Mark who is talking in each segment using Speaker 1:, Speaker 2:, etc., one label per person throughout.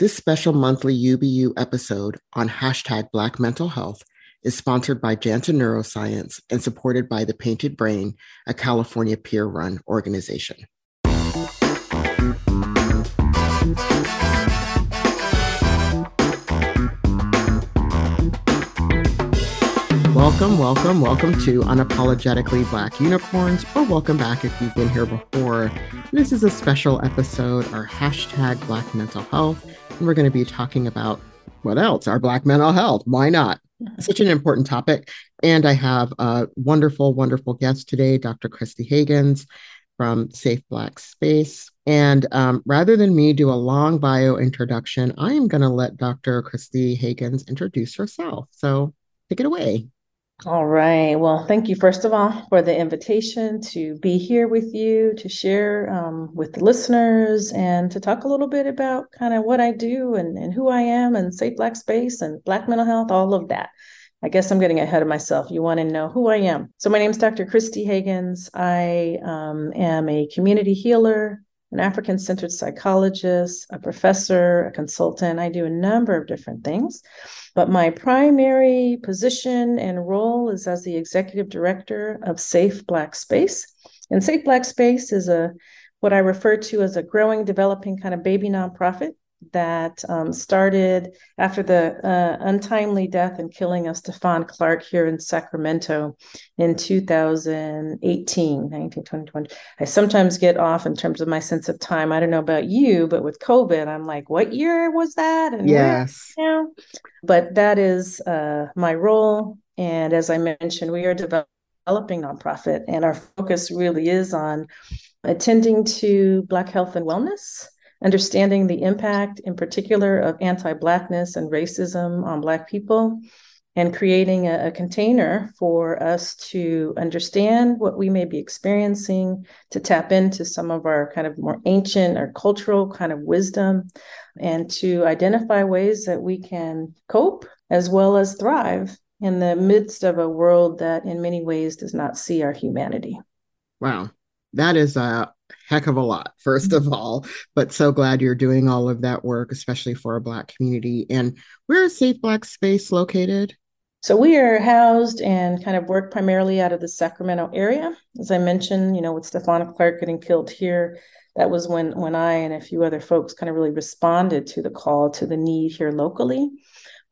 Speaker 1: This special monthly UBU episode on hashtag Black Mental Health is sponsored by Janssen Neuroscience and supported by The Painted Brain, a California peer run organization. Welcome, welcome, welcome to Unapologetically Black Unicorns, or welcome back if you've been here before. This is a special episode, our hashtag Black Mental Health, we're going to be talking about what else? Our Black mental health. Why not? Such an important topic. And I have a wonderful, wonderful guest today, Dr. Kristee Haggins from Safe Black Space. And um, rather than me do a long bio introduction, I am going to let Dr. Kristee Haggins introduce herself. So take it away.
Speaker 2: All right. Well, thank you, first of all, for the invitation to be here with you, to share um, with the listeners, and to talk a little bit about kind of what I do and, and who I am and Safe Black Space and Black mental health, all of that. I guess I'm getting ahead of myself. You want to know who I am. So, my name is Dr. Kristee Haggins. I um, am a community healer, an African centered psychologist, a professor, a consultant. I do a number of different things. But my primary position and role is as the executive director of Safe Black Space. And Safe Black Space is a what I refer to as a growing, developing kind of baby nonprofit that um, started after the uh, untimely death and killing of Stephon Clark here in Sacramento in 2018, 19, 20, 20. I sometimes get off in terms of my sense of time. I don't know about you, but with COVID, I'm like, what year was that?
Speaker 1: And yes.
Speaker 2: Now? But that is uh, my role. And as I mentioned, we are developing nonprofit, and our focus really is on attending to Black health and wellness understanding the impact, in particular, of anti Blackness and racism on Black people, and creating a, a, container for us to understand what we may be experiencing, to tap into some of our kind of more ancient or cultural kind of wisdom, and to identify ways that we can cope as well as thrive in the midst of a world that, in many ways, does not see our humanity.
Speaker 1: Wow. That is a heck of a lot, first of mm-hmm. all. But so glad you're doing all of that work, especially for a Black community. And where is Safe Black Space located?
Speaker 2: So we are housed and kind of work primarily out of the Sacramento area. As I mentioned, you know, with Stephon Clark getting killed here, that was when when I and a few other folks kind of really responded to the call to the need here locally.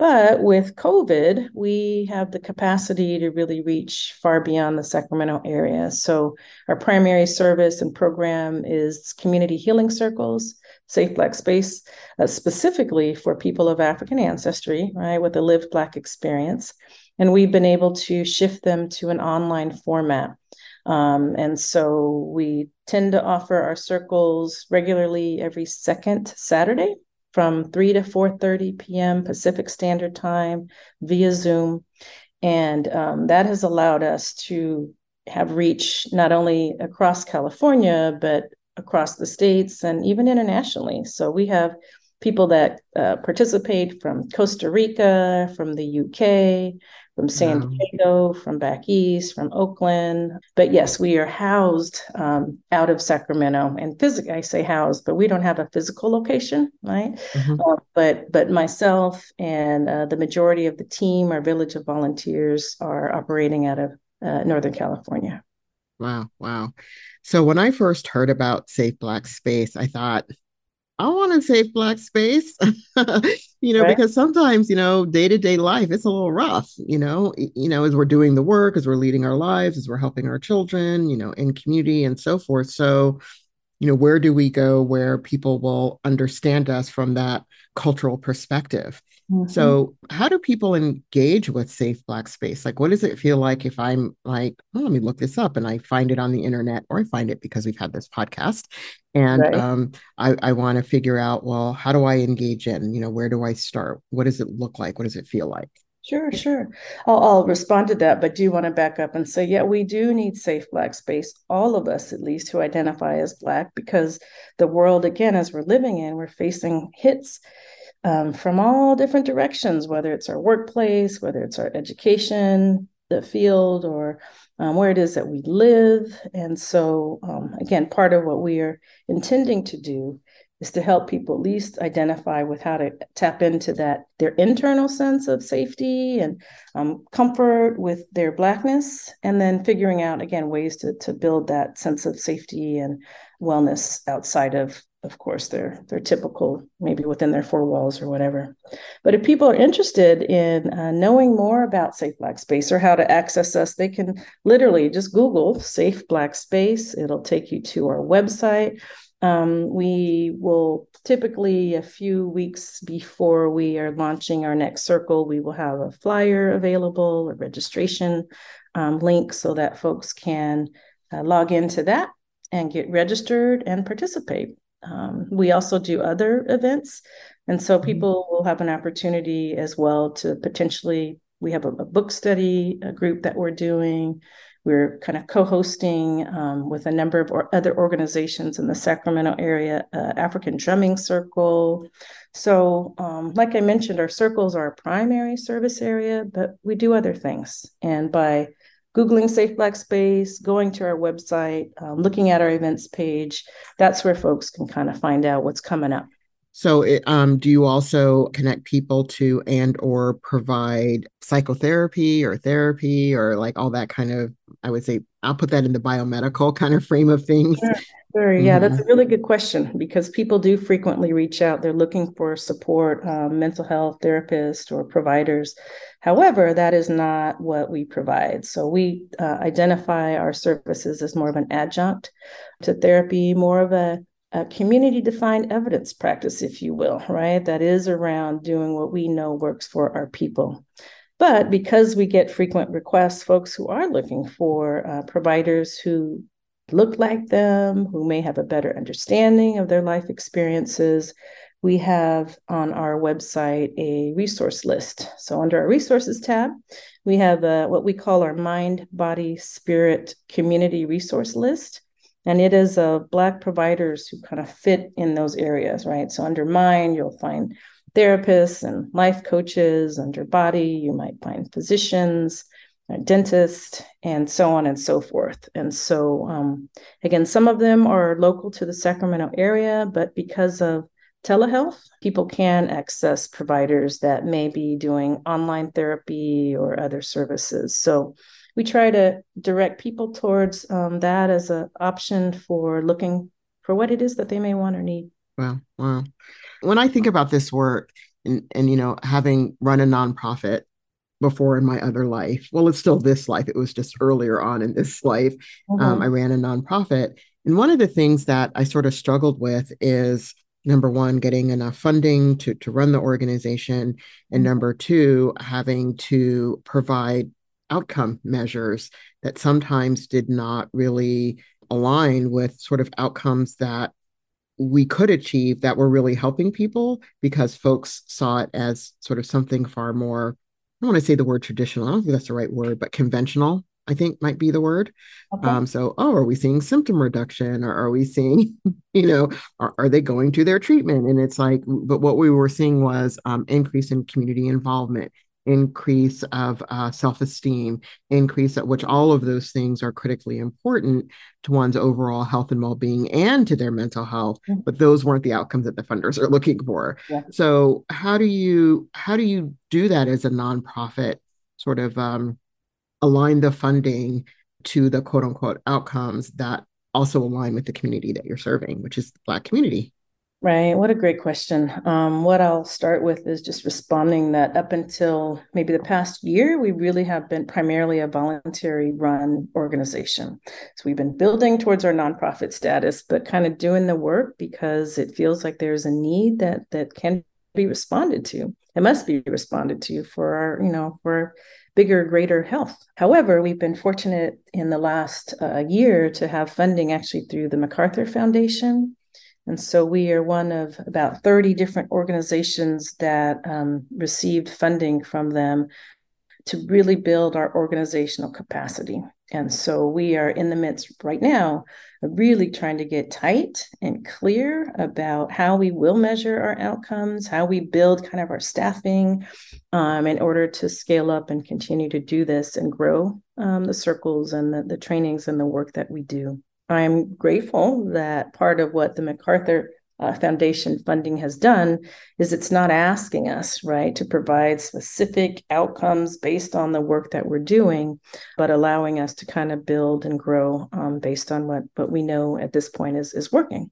Speaker 2: But with COVID, we have the capacity to really reach far beyond the Sacramento area. So, our primary service and program is community healing circles, Safe Black Space, uh, specifically for people of African ancestry, right, with a lived Black experience. And we've been able to shift them to an online format. Um, and so we tend to offer our circles regularly every second Saturday from 3 to 4.30 p.m. Pacific Standard Time via Zoom. And um, that has allowed us to have reach not only across California, but across the states and even internationally. So we have people that uh, participate from Costa Rica, from the UK, from San wow. Diego, from back east, from Oakland. But yes, we are housed um, out of Sacramento, and physically, I say housed, but we don't have a physical location, right? Mm-hmm. Uh, but but myself and uh, the majority of the team, our village of volunteers, are operating out of uh, Northern California.
Speaker 1: Wow, wow. So when I first heard about Safe Black Space, I thought, I want to save black space, you know, right. because sometimes, you know, day to day life, it's a little rough, you know, you know, as we're doing the work, as we're leading our lives, as we're helping our children, you know, in community and so forth. So, you know, where do we go where people will understand us from that cultural perspective? Mm-hmm. So, how do people engage with Safe Black Space? Like, what does it feel like if I'm like, oh, let me look this up and I find it on the internet or I find it because we've had this podcast and right. um, I, I want to figure out, well, how do I engage in? You know, where do I start? What does it look like? What does it feel like?
Speaker 2: Sure, sure. I'll, I'll respond to that, but do you want to back up and say, yeah, we do need safe Black space, all of us at least who identify as Black, because the world, again, as we're living in, we're facing hits um, from all different directions, whether it's our workplace, whether it's our education, the field, or um, where it is that we live. And so, um, again, part of what we are intending to do is to help people at least identify with how to tap into that their internal sense of safety and um, comfort with their blackness and then figuring out again ways to, to build that sense of safety and wellness outside of of course they're they're typical maybe within their four walls or whatever. But if people are interested in uh, knowing more about safe black space or how to access us they can literally just google safe black space. It'll take you to our website. Um, we will typically a few weeks before we are launching our next circle, we will have a flyer available, a registration um, link so that folks can uh, log into that and get registered and participate. Um, we also do other events. And so mm-hmm. people will have an opportunity as well to potentially, we have a, a book study a group that we're doing. We're kind of co-hosting um, with a number of or other organizations in the Sacramento area, uh, African Drumming Circle. So, um, like I mentioned, our circles are a primary service area, but we do other things. And by Googling Safe Black Space, going to our website, um, looking at our events page, that's where folks can kind of find out what's coming up.
Speaker 1: So, it, um, do you also connect people to and or provide psychotherapy or therapy or like all that kind of? I would say I'll put that in the biomedical kind of frame of things.
Speaker 2: Sure, sure. yeah, mm-hmm. that's a really good question because people do frequently reach out. They're looking for support, um, mental health therapists or providers. However, that is not what we provide. So we uh, identify our services as more of an adjunct to therapy, more of a a community defined evidence practice, if you will, right? That is around doing what we know works for our people. But because we get frequent requests, folks who are looking for uh, providers who look like them, who may have a better understanding of their life experiences, we have on our website a resource list. So, under our resources tab, we have what we call our mind, body, spirit community resource list. And it is uh, black providers who kind of fit in those areas right? So under mind you'll find therapists and life coaches. Under body you might find physicians dentists and so on and so forth and so um, again some of them are local to the sacramento area but because of telehealth people can access providers that may be doing online therapy or other services so we try to direct people towards um, that as an option for looking for what it is that they may want or need.
Speaker 1: Wow, wow. When I think about this work, and and you know, having run a nonprofit before in my other life, well, it's still this life. It was just earlier on in this life. Um, mm-hmm. Um, I ran a nonprofit, and one of the things that I sort of struggled with is number one getting enough funding to to run the organization and mm-hmm. number two having to provide outcome measures that sometimes did not really align with sort of outcomes that we could achieve that were really helping people because folks saw it as sort of something far more don't want to say the word traditional. I don't think that's the right word, but conventional, I think might be the word. Okay. Um, so, oh, are we seeing symptom reduction or are we seeing, you know, are, are they going to their treatment? And it's like, but what we were seeing was um, increase in community involvement, increase of uh, self-esteem increase at which all of those things are critically important to one's overall health and well-being and to their mental health mm-hmm. but those weren't the outcomes that the funders are looking for yeah. so how do you how do you do that as a nonprofit sort of um, align the funding to the quote unquote outcomes that also align with the community that you're serving which is the black community
Speaker 2: Right. What a great question. Um, what I'll start with is just responding that up until maybe the past year, we really have been primarily a voluntary run organization. So we've been building towards our nonprofit status, but kind of doing the work because it feels like there's a need that that can be responded to. It must be responded to for our, you know, for bigger, greater health. However, we've been fortunate in the last uh, year to have funding actually through the MacArthur Foundation and so we are one of about 30 different organizations that um, received funding from them to really build our organizational capacity. And so we are in the midst right now of really trying to get tight and clear about how we will measure our outcomes, how we build kind of our staffing um, in order to scale up and continue to do this and grow um, the circles and the, the trainings and the work that we do. I'm grateful that part of what the MacArthur uh, foundation funding has done is it's not asking us right to provide specific outcomes based on the work that we're doing but allowing us to kind of build and grow um, based on what what we know at this point is is working.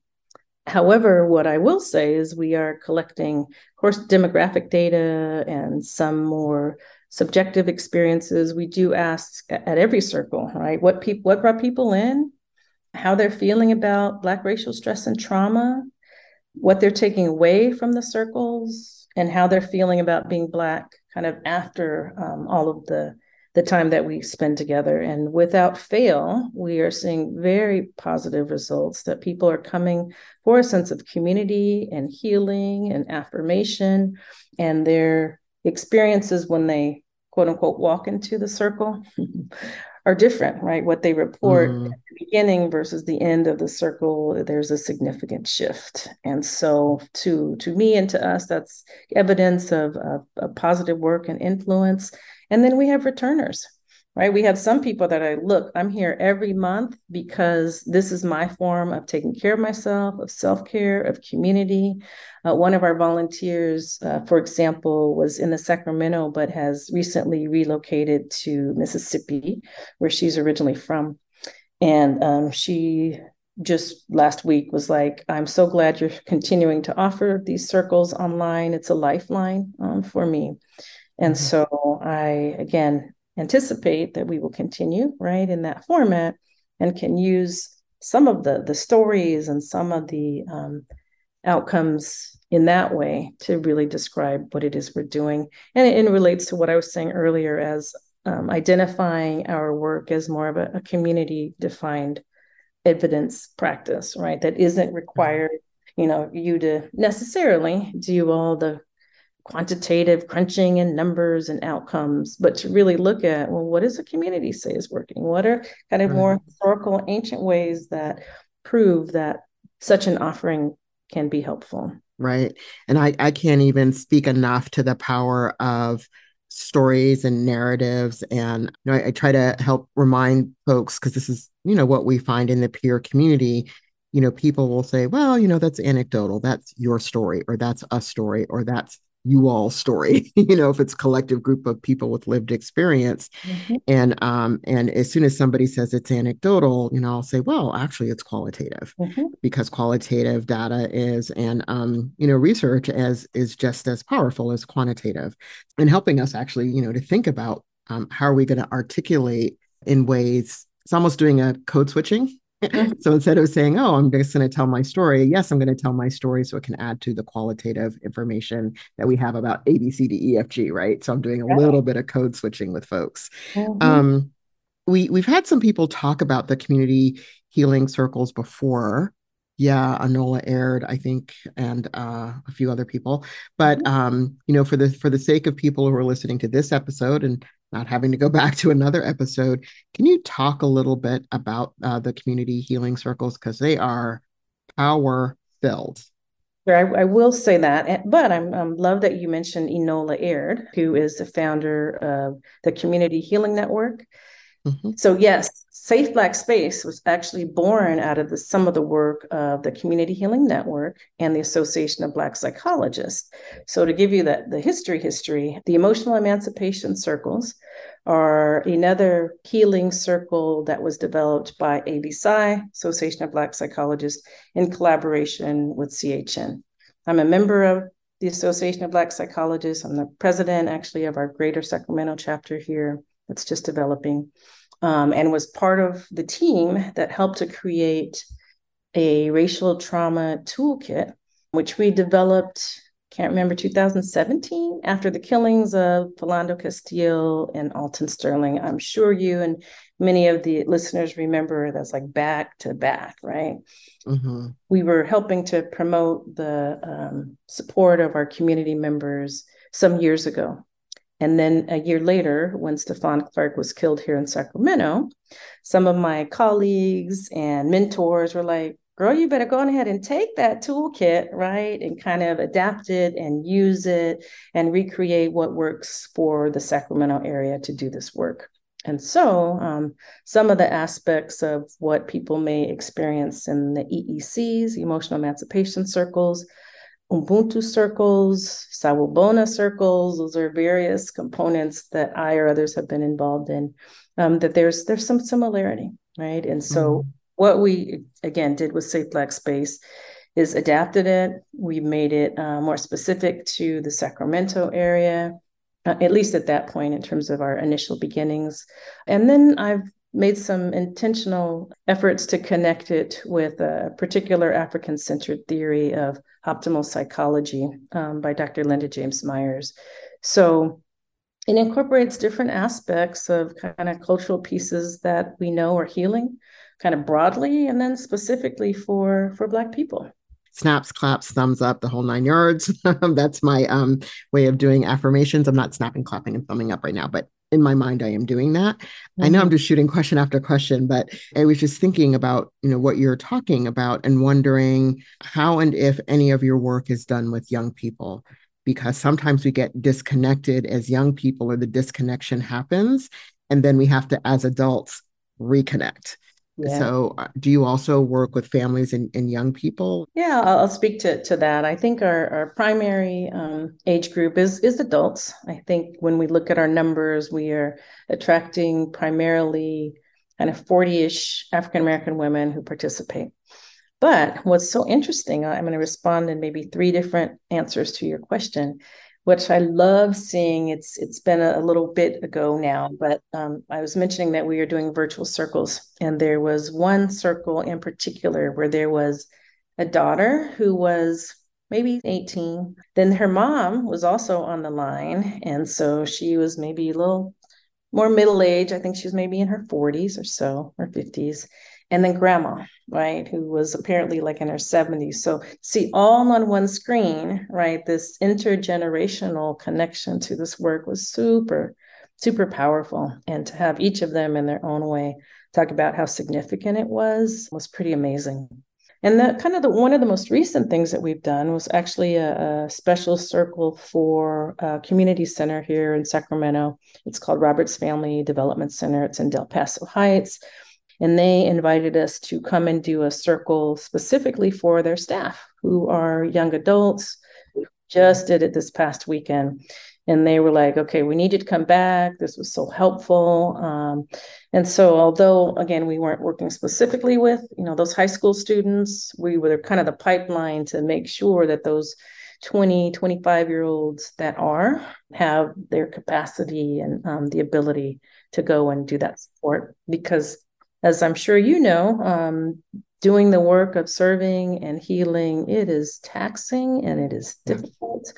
Speaker 2: However what i will say is we are collecting of course demographic data and some more subjective experiences. We do ask at every circle right? What people what brought people in how they're feeling about black racial stress and trauma what they're taking away from the circles and how they're feeling about being black kind of after um, all of the the time that we spend together. And without fail we are seeing very positive results that people are coming for a sense of community and healing and affirmation and their experiences when they quote unquote walk into the circle are different, right? What they report mm. at the beginning versus the end of the circle, there's a significant shift. And so to to me and to us, that's evidence of, of, of positive work and influence. And then we have returners, right? We have some people that I look, I'm here every month because this is my form of taking care of myself, of self care, of community. Uh, one of our volunteers, uh, for example, was in the Sacramento, but has recently relocated to Mississippi, where she's originally from. And um, she just last week was like, I'm so glad you're continuing to offer these circles online. It's a lifeline um, for me. And mm-hmm. so I, again, anticipate that we will continue right in that format and can use some of the the stories and some of the um, outcomes in that way to really describe what it is we're doing and it, it relates to what i was saying earlier as um, identifying our work as more of a, a community defined evidence practice right that isn't mm-hmm. required you know you to necessarily do all the quantitative crunching and numbers and outcomes, but to really look at, well, what does the community say is working? What are kind of right. more mm-hmm. historical, ancient ways that prove that such an offering can be helpful?
Speaker 1: Right. And I, I can't even speak enough to the power of stories and narratives. And you know, I, I try to help remind folks because this is, you know, what we find in the peer community you know, people will say, well, you know, that's anecdotal. That's your story, or that's a story, or that's you all story you know if it's collective group of people with lived experience mm-hmm. and um and as soon as somebody says it's anecdotal you know i'll say well actually it's qualitative mm-hmm. because qualitative data is and um you know research as is just as powerful as quantitative and helping us actually you know to think about um, how are we going to articulate in ways it's almost doing a code switching. so instead of saying, oh, I'm just going to tell my story, yes, I'm going to tell my story so it can add to the qualitative information that we have about A, B, C, D, E, F, G, right? So I'm doing a yeah. little bit of code switching with folks. Mm-hmm. Um, we, we've had some people talk about the community healing circles before. Yeah, Enola Aird, I think, and uh, a few other people. But mm-hmm. um, you know, for the for the sake of people who are listening to this episode and not having to go back to another episode. Can you talk a little bit about uh, the community healing circles because they are power filled?
Speaker 2: I, I, will say that, but I'm, I'm love that you mentioned Enola Aird, who is the founder of the Community Healing Network. Mm-hmm. So yes, Safe Black Space was actually born out of the, some of the work of the Community Healing Network and the Association of Black Psychologists. So to give you that the history, history, the emotional emancipation circles are another healing circle that was developed by ABPSI, Association of Black Psychologists, in collaboration with CHN. I'm a member of the Association of Black Psychologists. I'm the president actually of our Greater Sacramento chapter here that's just developing, um, and was part of the team that helped to create a racial trauma toolkit, which we developed, can't remember, 2017, after the killings of Philando Castile and Alton Sterling. I'm sure you and many of the listeners remember that's like back to back, right? Mm-hmm. We were helping to promote the um, support of our community members some years ago. And then a year later, when Stephon Clark was killed here in Sacramento, some of my colleagues and mentors were like, girl, you better go ahead and take that toolkit, right? And kind of adapt it and use it and recreate what works for the Sacramento area to do this work. And so, um, some of the aspects of what people may experience in the EECs, emotional emancipation circles, Ubuntu circles, Sawubona circles, those are various components that I or others have been involved in. Um, that there's there's some similarity, right? And so, mm-hmm. what we again did with Safe Black Space is adapted it. We made it uh, more specific to the Sacramento area uh, at least at that point in terms of our initial beginnings. And then I've made some intentional efforts to connect it with a particular African centered theory of optimal psychology um, by Dr. Linda James Myers. So it incorporates different aspects of kind of cultural pieces that we know are healing kind of broadly and then specifically for for black people
Speaker 1: snaps, claps, thumbs up, the whole nine yards. That's my um, way of doing affirmations. I'm not snapping, clapping, and thumbing up right now, but in my mind, I am doing that. Mm-hmm. I know I'm mm-hmm. just shooting question after question, but I was just thinking about you know what you're talking about and wondering how and if any of your work is done with young people because sometimes we get disconnected as young people or the disconnection happens and then we have to as adults reconnect yeah. So, uh, do you also work with families and, and young people?
Speaker 2: Yeah, I'll speak to, to that. I think our, our primary um, age group is is adults. I think when we look at our numbers, we are attracting primarily kind of 40-ish African American women who participate. But what's so interesting, I'm going to respond in maybe three different answers to your question, which I love seeing. It's it's been a, little bit ago now, but um, I was mentioning that we are doing virtual circles, and there was one circle in particular where there was a daughter who was maybe 18. Then her mom was also on the line, and so she was maybe a little more middle age. I think she was maybe in her 40s or so, or 50s and then grandma, right, who was apparently like in her 70s. So see all on one screen, right? This intergenerational connection to this work was super, super powerful. And to have each of them in their own way talk about how significant it was was pretty amazing. And the kind of the one of the most recent things that we've done was actually a, a special circle for a community center here in Sacramento. It's called Roberts Family Development Center. It's in Del Paso Heights and they invited us to come and do a circle specifically for their staff who are young adults just did it this past weekend. And they were like okay we need you to come back. This was so helpful. Um, and so although again we weren't working specifically with you know those high school students we were kind of the pipeline to make sure that those 20 25 year olds that are have their capacity and um, the ability to go and do that support because as I'm sure you know, um, doing the work of serving and healing, it is taxing and it is difficult.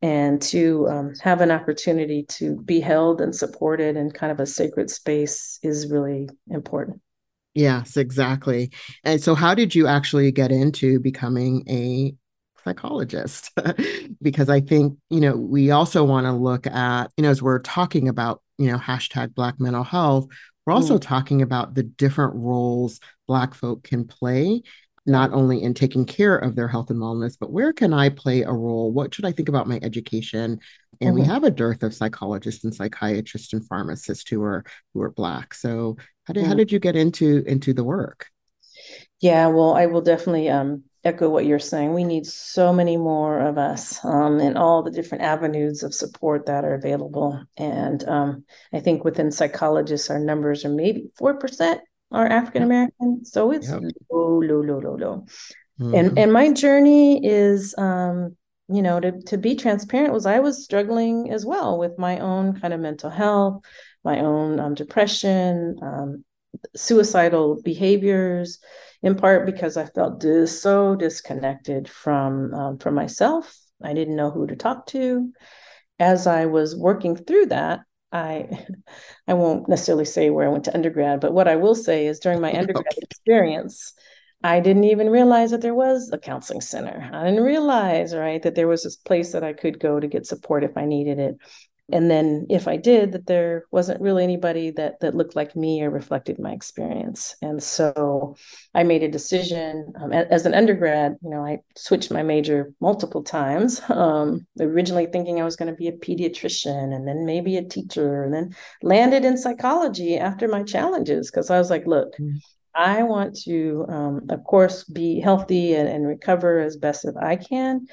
Speaker 2: And to um, have an opportunity to be held and supported in kind of a sacred space is really important.
Speaker 1: Yes, exactly. And so, how did you actually get into becoming a psychologist? because I think, you know, we also want to look at, you know, as we're talking about, you know, hashtag Black mental health, we're also mm. talking about the different roles Black folk can play, not only in taking care of their health and wellness, but where can I play a role? What should I think about my education? And mm-hmm. we have a dearth of psychologists and psychiatrists and pharmacists who are who are Black. So how did mm. how did you get into into the work?
Speaker 2: Yeah, well, I will definitely um, echo what you're saying. We need so many more of us um, in all the different avenues of support that are available. And um, I think within psychologists, our numbers are maybe 4% are African American. So it's yep. low, low, low, low, low. Mm-hmm. And, and my journey is, um, you know, to, to be transparent was I was struggling as well with my own kind of mental health, my own um, depression, um, suicidal behaviors in part because I felt dis- so disconnected from um, from myself. I didn't know who to talk to. As I was working through that, I I won't necessarily say where I went to undergrad, but what I will say is during my undergrad okay. experience, I didn't even realize that there was a counseling center. I didn't realize, right, that there was this place that I could go to get support if I needed it. And then if i did that there wasn't really anybody that that looked like me or reflected my experience and so i made a decision um, as an undergrad you know i switched my major multiple times um, originally thinking i was going to be a pediatrician and then maybe a teacher and then landed in psychology after my challenges because i was like look mm. I want to, um, of course, be healthy and, and recover as best as I can.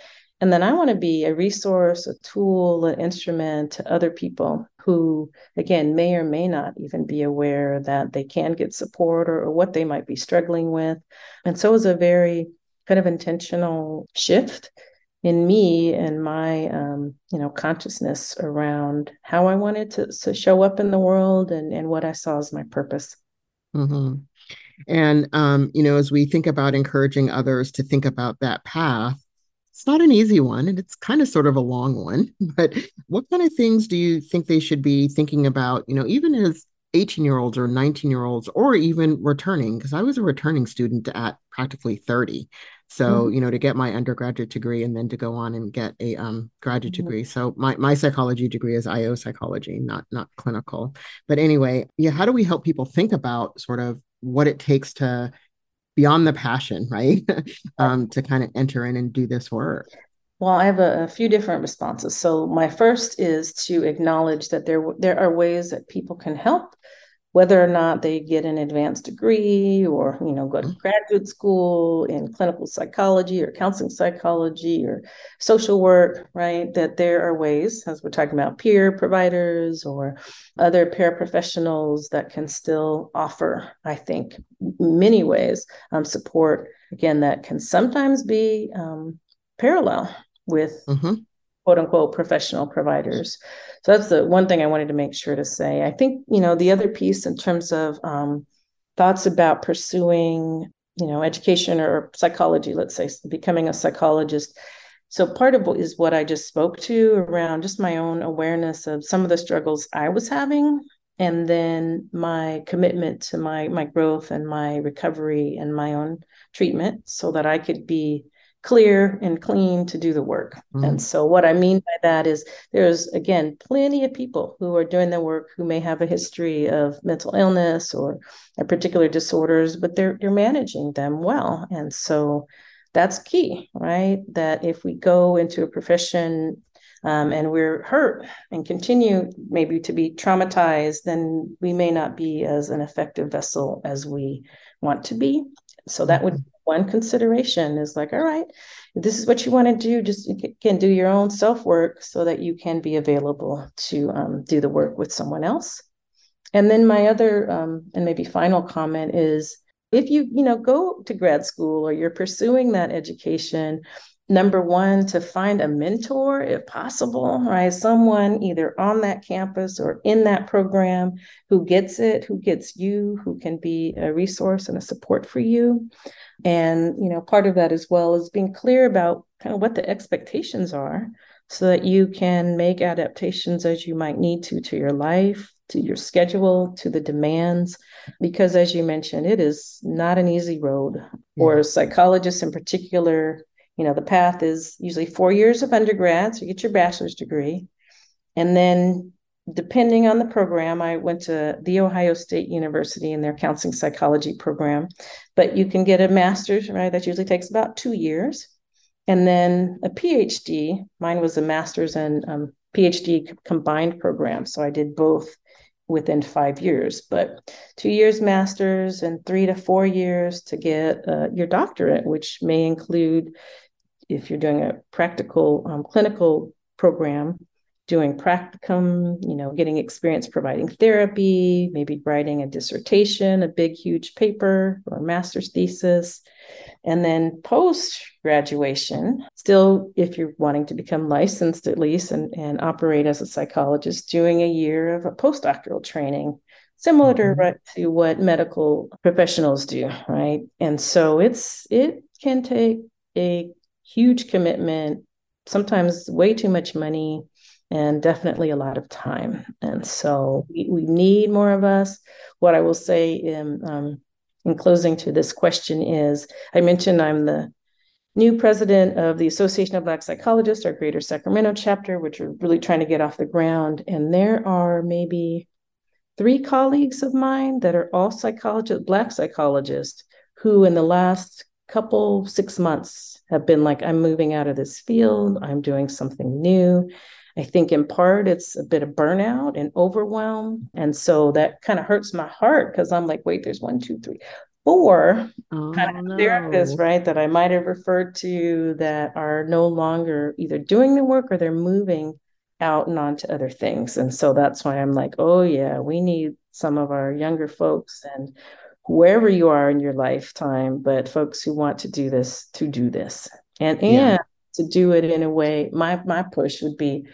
Speaker 2: And then I want to be a resource, a tool, an instrument to other people who, again, may or may not even be aware that they can get support or, or what they might be struggling with. And so it was a very kind of intentional shift in me and my um, you know consciousness around how I wanted to, to show up in the world and, and what I saw as my purpose.
Speaker 1: Mm-hmm. And um, you know, as we think about encouraging others to think about that path, it's not an easy one and it's kind of sort of a long one but what kind of things do you think they should be thinking about you know even as 18 year olds or 19 year olds or even returning because i was a returning student at practically 30 so mm-hmm. you know to get my undergraduate degree and then to go on and get a um, graduate mm-hmm. degree so my, my psychology degree is io psychology not not clinical but anyway yeah how do we help people think about sort of what it takes to beyond the passion, right? um, to kind of enter in and do this work?
Speaker 2: Well, I have a, a, few different responses. So my first is to acknowledge that there there are ways that people can help whether or not they get an advanced degree or you know go to mm-hmm. graduate school in clinical psychology or counseling psychology or social work right that there are ways as we're talking about peer providers or other paraprofessionals that can still offer i think many ways um, support again that can sometimes be um, parallel with mm-hmm quote unquote professional providers. So that's the one thing I wanted to make sure to say. I think, you know, the other piece in terms of um, thoughts about pursuing, you know, education or psychology, let's say becoming a psychologist. So part of what is what I just spoke to around just my own awareness of some of the struggles I was having and then my commitment to my my growth and my recovery and my own treatment so that I could be clear and clean to do the work. Mm-hmm. And so, what I mean by that is there's, again, plenty of people who are doing the work who may have a history of mental illness or particular disorders, but they're, they're managing them well. And so, that's key, right? That if we go into a profession um, and we're hurt and continue maybe to be traumatized, then we may not be as an effective vessel as we want to be. So that would mm-hmm one consideration is like, all right, this is what you want to do, just can do your own self work so that you can be available to um, do the work with someone else. And then my other um, and maybe final comment is if you you know go to grad school or you're pursuing that education number one to find a mentor if possible right? Someone either on that campus or in that program who gets it who gets you who can be a resource and a support for you. And you know part of that as well is being clear about kind of what the expectations are so that you can make adaptations as you might need to to your life to your schedule to the demands. Because as you mentioned it is not an easy road. Yeah. for psychologists in particular you know the path is usually four years of undergrad so you get your bachelor's degree. And then depending on the program i went to the ohio state university in their counseling psychology program. But you can get a master's right that usually takes about two years. And then a phd mine was a master's and um, phd combined program. So i did both within five years. But two years masters and three to four years to get uh, your doctorate which may include if you're doing a practical um, clinical program, doing practicum, you know, getting experience providing therapy, maybe writing a dissertation, a big, huge paper or master's thesis. And then post graduation, still, if you're wanting to become licensed at least and, and operate as a psychologist, doing a year of a postdoctoral training, similar mm-hmm. to, to what medical professionals do, right? And so it's it can take a huge commitment, sometimes way too much money, and definitely a lot of time. And so we, we need more of us. What I will say in, um, in closing to this question is I mentioned I'm the new president of the Association of Black Psychologists, our Greater Sacramento chapter, which are really trying to get off the ground. And there are maybe three colleagues of mine that are all psychologists, Black psychologists, who in the last couple six months have been like, I'm moving out of this field, I'm doing something new. I think in part it's a bit of burnout and overwhelm. And so that kind of hurts my heart because I'm like, wait, there's one, two, three, four oh, kind of no. therapists, right, that I might have referred to that are no longer either doing the work or they're moving out and on to other things. And so that's why I'm like, oh, yeah, we need some of our younger folks and wherever you are in your lifetime, but folks who want to do this to do this. And, and yeah. to do it in a way, my my push would be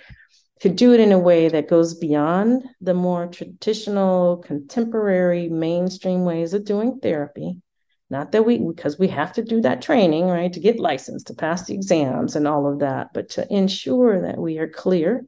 Speaker 2: to do it in a way that goes beyond the more traditional, contemporary, mainstream ways of doing therapy. Not that we, because we have to do that training, right, to get licensed, to pass the exams and all of that, but to ensure that we are clear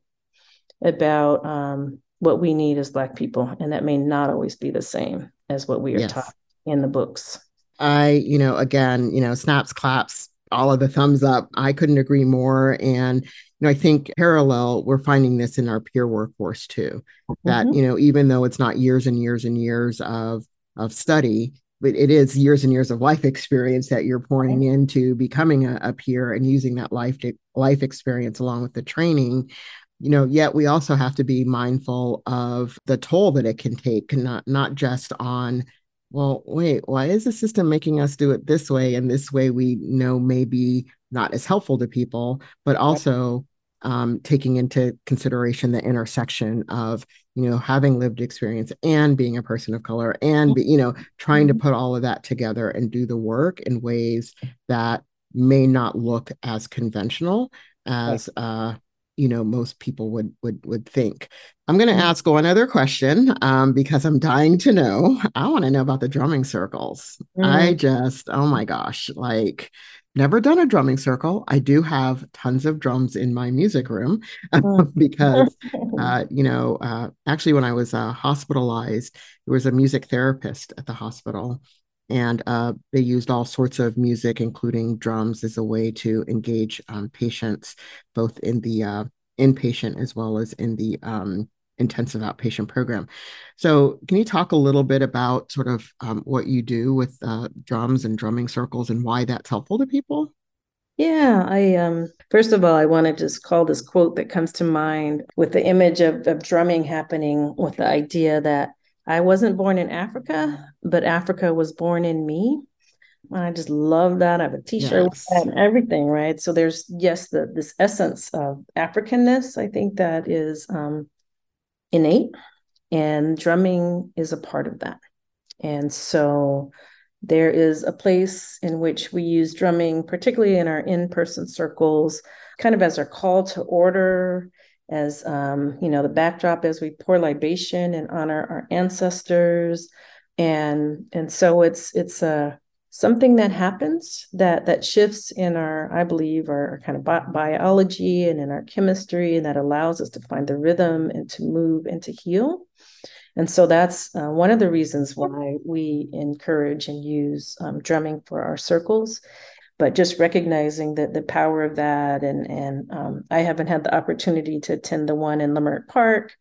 Speaker 2: about um, what we need as Black people. And that may not always be the same as what we are yes. taught in the books.
Speaker 1: I, you know, again, you know, snaps, claps, all of the thumbs up. I couldn't agree more. And, you know, I think parallel, we're finding this in our peer workforce too. Mm-hmm. That, you know, even though it's not years and years and years of of study, but it is years and years of life experience that you're pouring into becoming a, a peer and using that life to, life experience along with the training you know yet we also have to be mindful of the toll that it can take not not just on well wait why is the system making us do it this way and this way we know may be not as helpful to people? But also um, taking into consideration the intersection of you know having lived experience and being a person of color and be, you know trying to mm-hmm. put all of that together and do the work in ways that may not look as conventional as uh, you know most people would would would think i'm going to mm-hmm. ask one other question um, because i'm dying to know i want to know about the drumming circles mm. i just oh my gosh like never done a drumming circle i do have tons of drums in my music room mm. because uh, you know uh, actually when i was uh, hospitalized there was a music therapist at the hospital and uh, they used all sorts of music, including drums, as a way to engage um, patients, both in the uh, inpatient as well as in the um, intensive outpatient program. So, can you talk a little bit about sort of um, what you do with uh, drums and drumming circles and why that's helpful to people?
Speaker 2: Yeah, I um first of all I want to just call this quote that comes to mind with the image of, of drumming happening with the idea that I wasn't born in Africa, but Africa was born in me. I just love that. I have a T-shirt yes. and everything, right? So there's yes, the this essence of Africanness. I think that is um, innate, and drumming is a part of that. And so there is a place in which we use drumming, particularly in our in-person circles, kind of as our call to order as um, you know the backdrop as we pour libation and honor our ancestors. And and so it's it's a something that happens that that shifts in our i believe our, our kind of bi- biology and in our chemistry and that allows us to find the rhythm and to move and to heal. And so that's uh, one of the reasons why we encourage and use um, drumming for our circles but just recognizing that the power of that and and um, i haven't had the opportunity to attend the one in leimert park.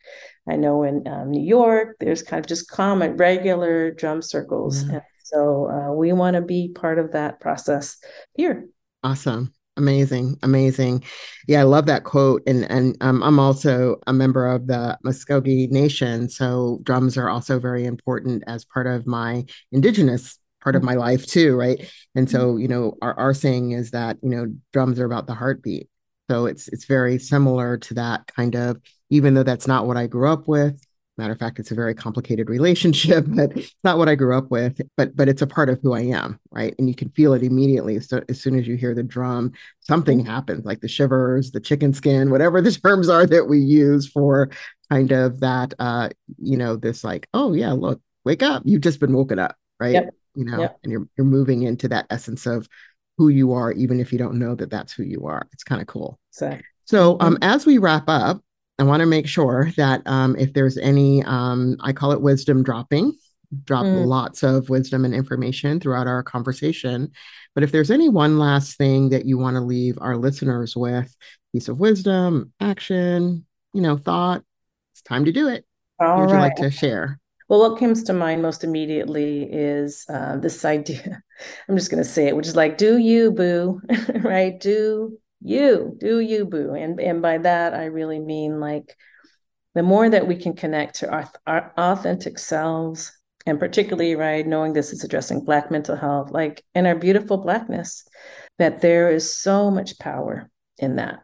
Speaker 2: I know in um, new york there's kind of just common regular drum circles. And so uh, we want to be part of that process here.
Speaker 1: Awesome. Amazing amazing. Yeah i love that quote. And and um, i'm also a member of the muskogee nation so drums are also very important as part of my indigenous part of mm-hmm. my life too, right? And so, mm-hmm. you know, our, our saying is that, you know, drums are about the heartbeat. So it's it's very similar to that kind of, even though that's not what I grew up with. Matter of fact, it's a very complicated relationship, but it's not what I grew up with, but but it's a part of who I am, right? And you can feel it immediately. So as soon as you hear the drum, something mm-hmm. happens, like the shivers, the chicken skin, whatever the terms are that we use for kind of that uh, you know, this like, oh yeah, look, wake up. You've just been woken up, right? Yep you know, yep. and you're you're moving into that essence of who you are, even if you don't know that that's who you are. It's kind of cool. So, so um, mm-hmm. as we wrap up, I want to make sure that um, if there's any, um, I call it wisdom dropping, drop mm. lots of wisdom and information throughout our conversation. But if there's any one last thing that you want to leave our listeners with, piece of wisdom, action, you know, thought, it's time to do it. All would right. you like to share?
Speaker 2: Well, what comes to mind most immediately is uh, this idea. I'm just going to say it, which is like, do you, boo, right? Do you, do you, boo. And, and by that, I really mean like the more that we can connect to our, our authentic selves, and particularly, right, knowing this is addressing Black mental health, like in our beautiful Blackness, that there is so much power in that,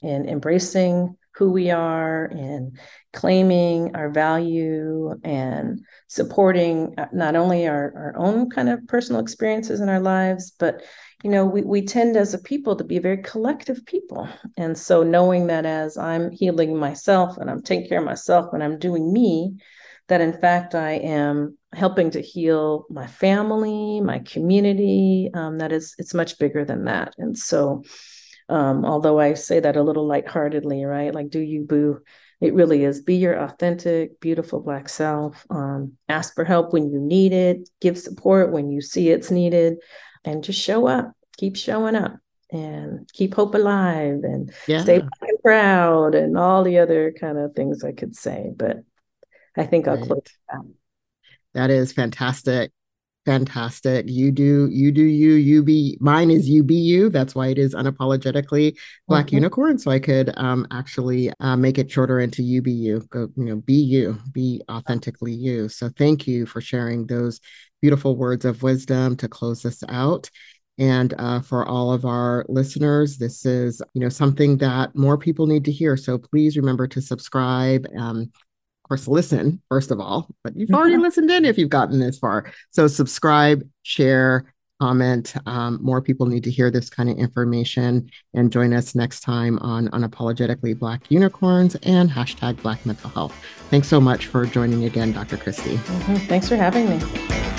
Speaker 2: in embracing who we are and claiming our value and supporting uh, not only our, our own kind of personal experiences in our lives, but you know, we, we tend as a people to be very collective people. And so knowing that as I'm healing myself and I'm taking care of myself and I'm doing me, that in fact I am helping to heal my family, my community, um, that is, it's much bigger than that. And so um, although I say that a little lightheartedly, right? Like, do you boo? It really is be your authentic, beautiful Black self. Um, ask for help when you need it, give support when you see it's needed, and just show up. Keep showing up and keep hope alive and yeah. stay proud and all the other kind of things I could say. But I think I'll right. close
Speaker 1: that. That is fantastic fantastic. You do you do you you be mine is you be you. That's why it is unapologetically black mm-hmm. unicorn. So i could um actually uh, make it shorter into you be you. Go you know be you be authentically you. So thank you for sharing those beautiful words of wisdom to close this out. And uh, for all of our listeners this is you know something that more people need to hear. So please remember to subscribe um, course, listen, first of all, but you've already listened in if you've gotten this far. So subscribe, share, comment. Um, more people need to hear this kind of information and join us next time on Unapologetically Black Unicorns and hashtag Black Mental Health. Thanks so much for joining again, Dr. Kristee.
Speaker 2: Mm-hmm. Thanks for having me.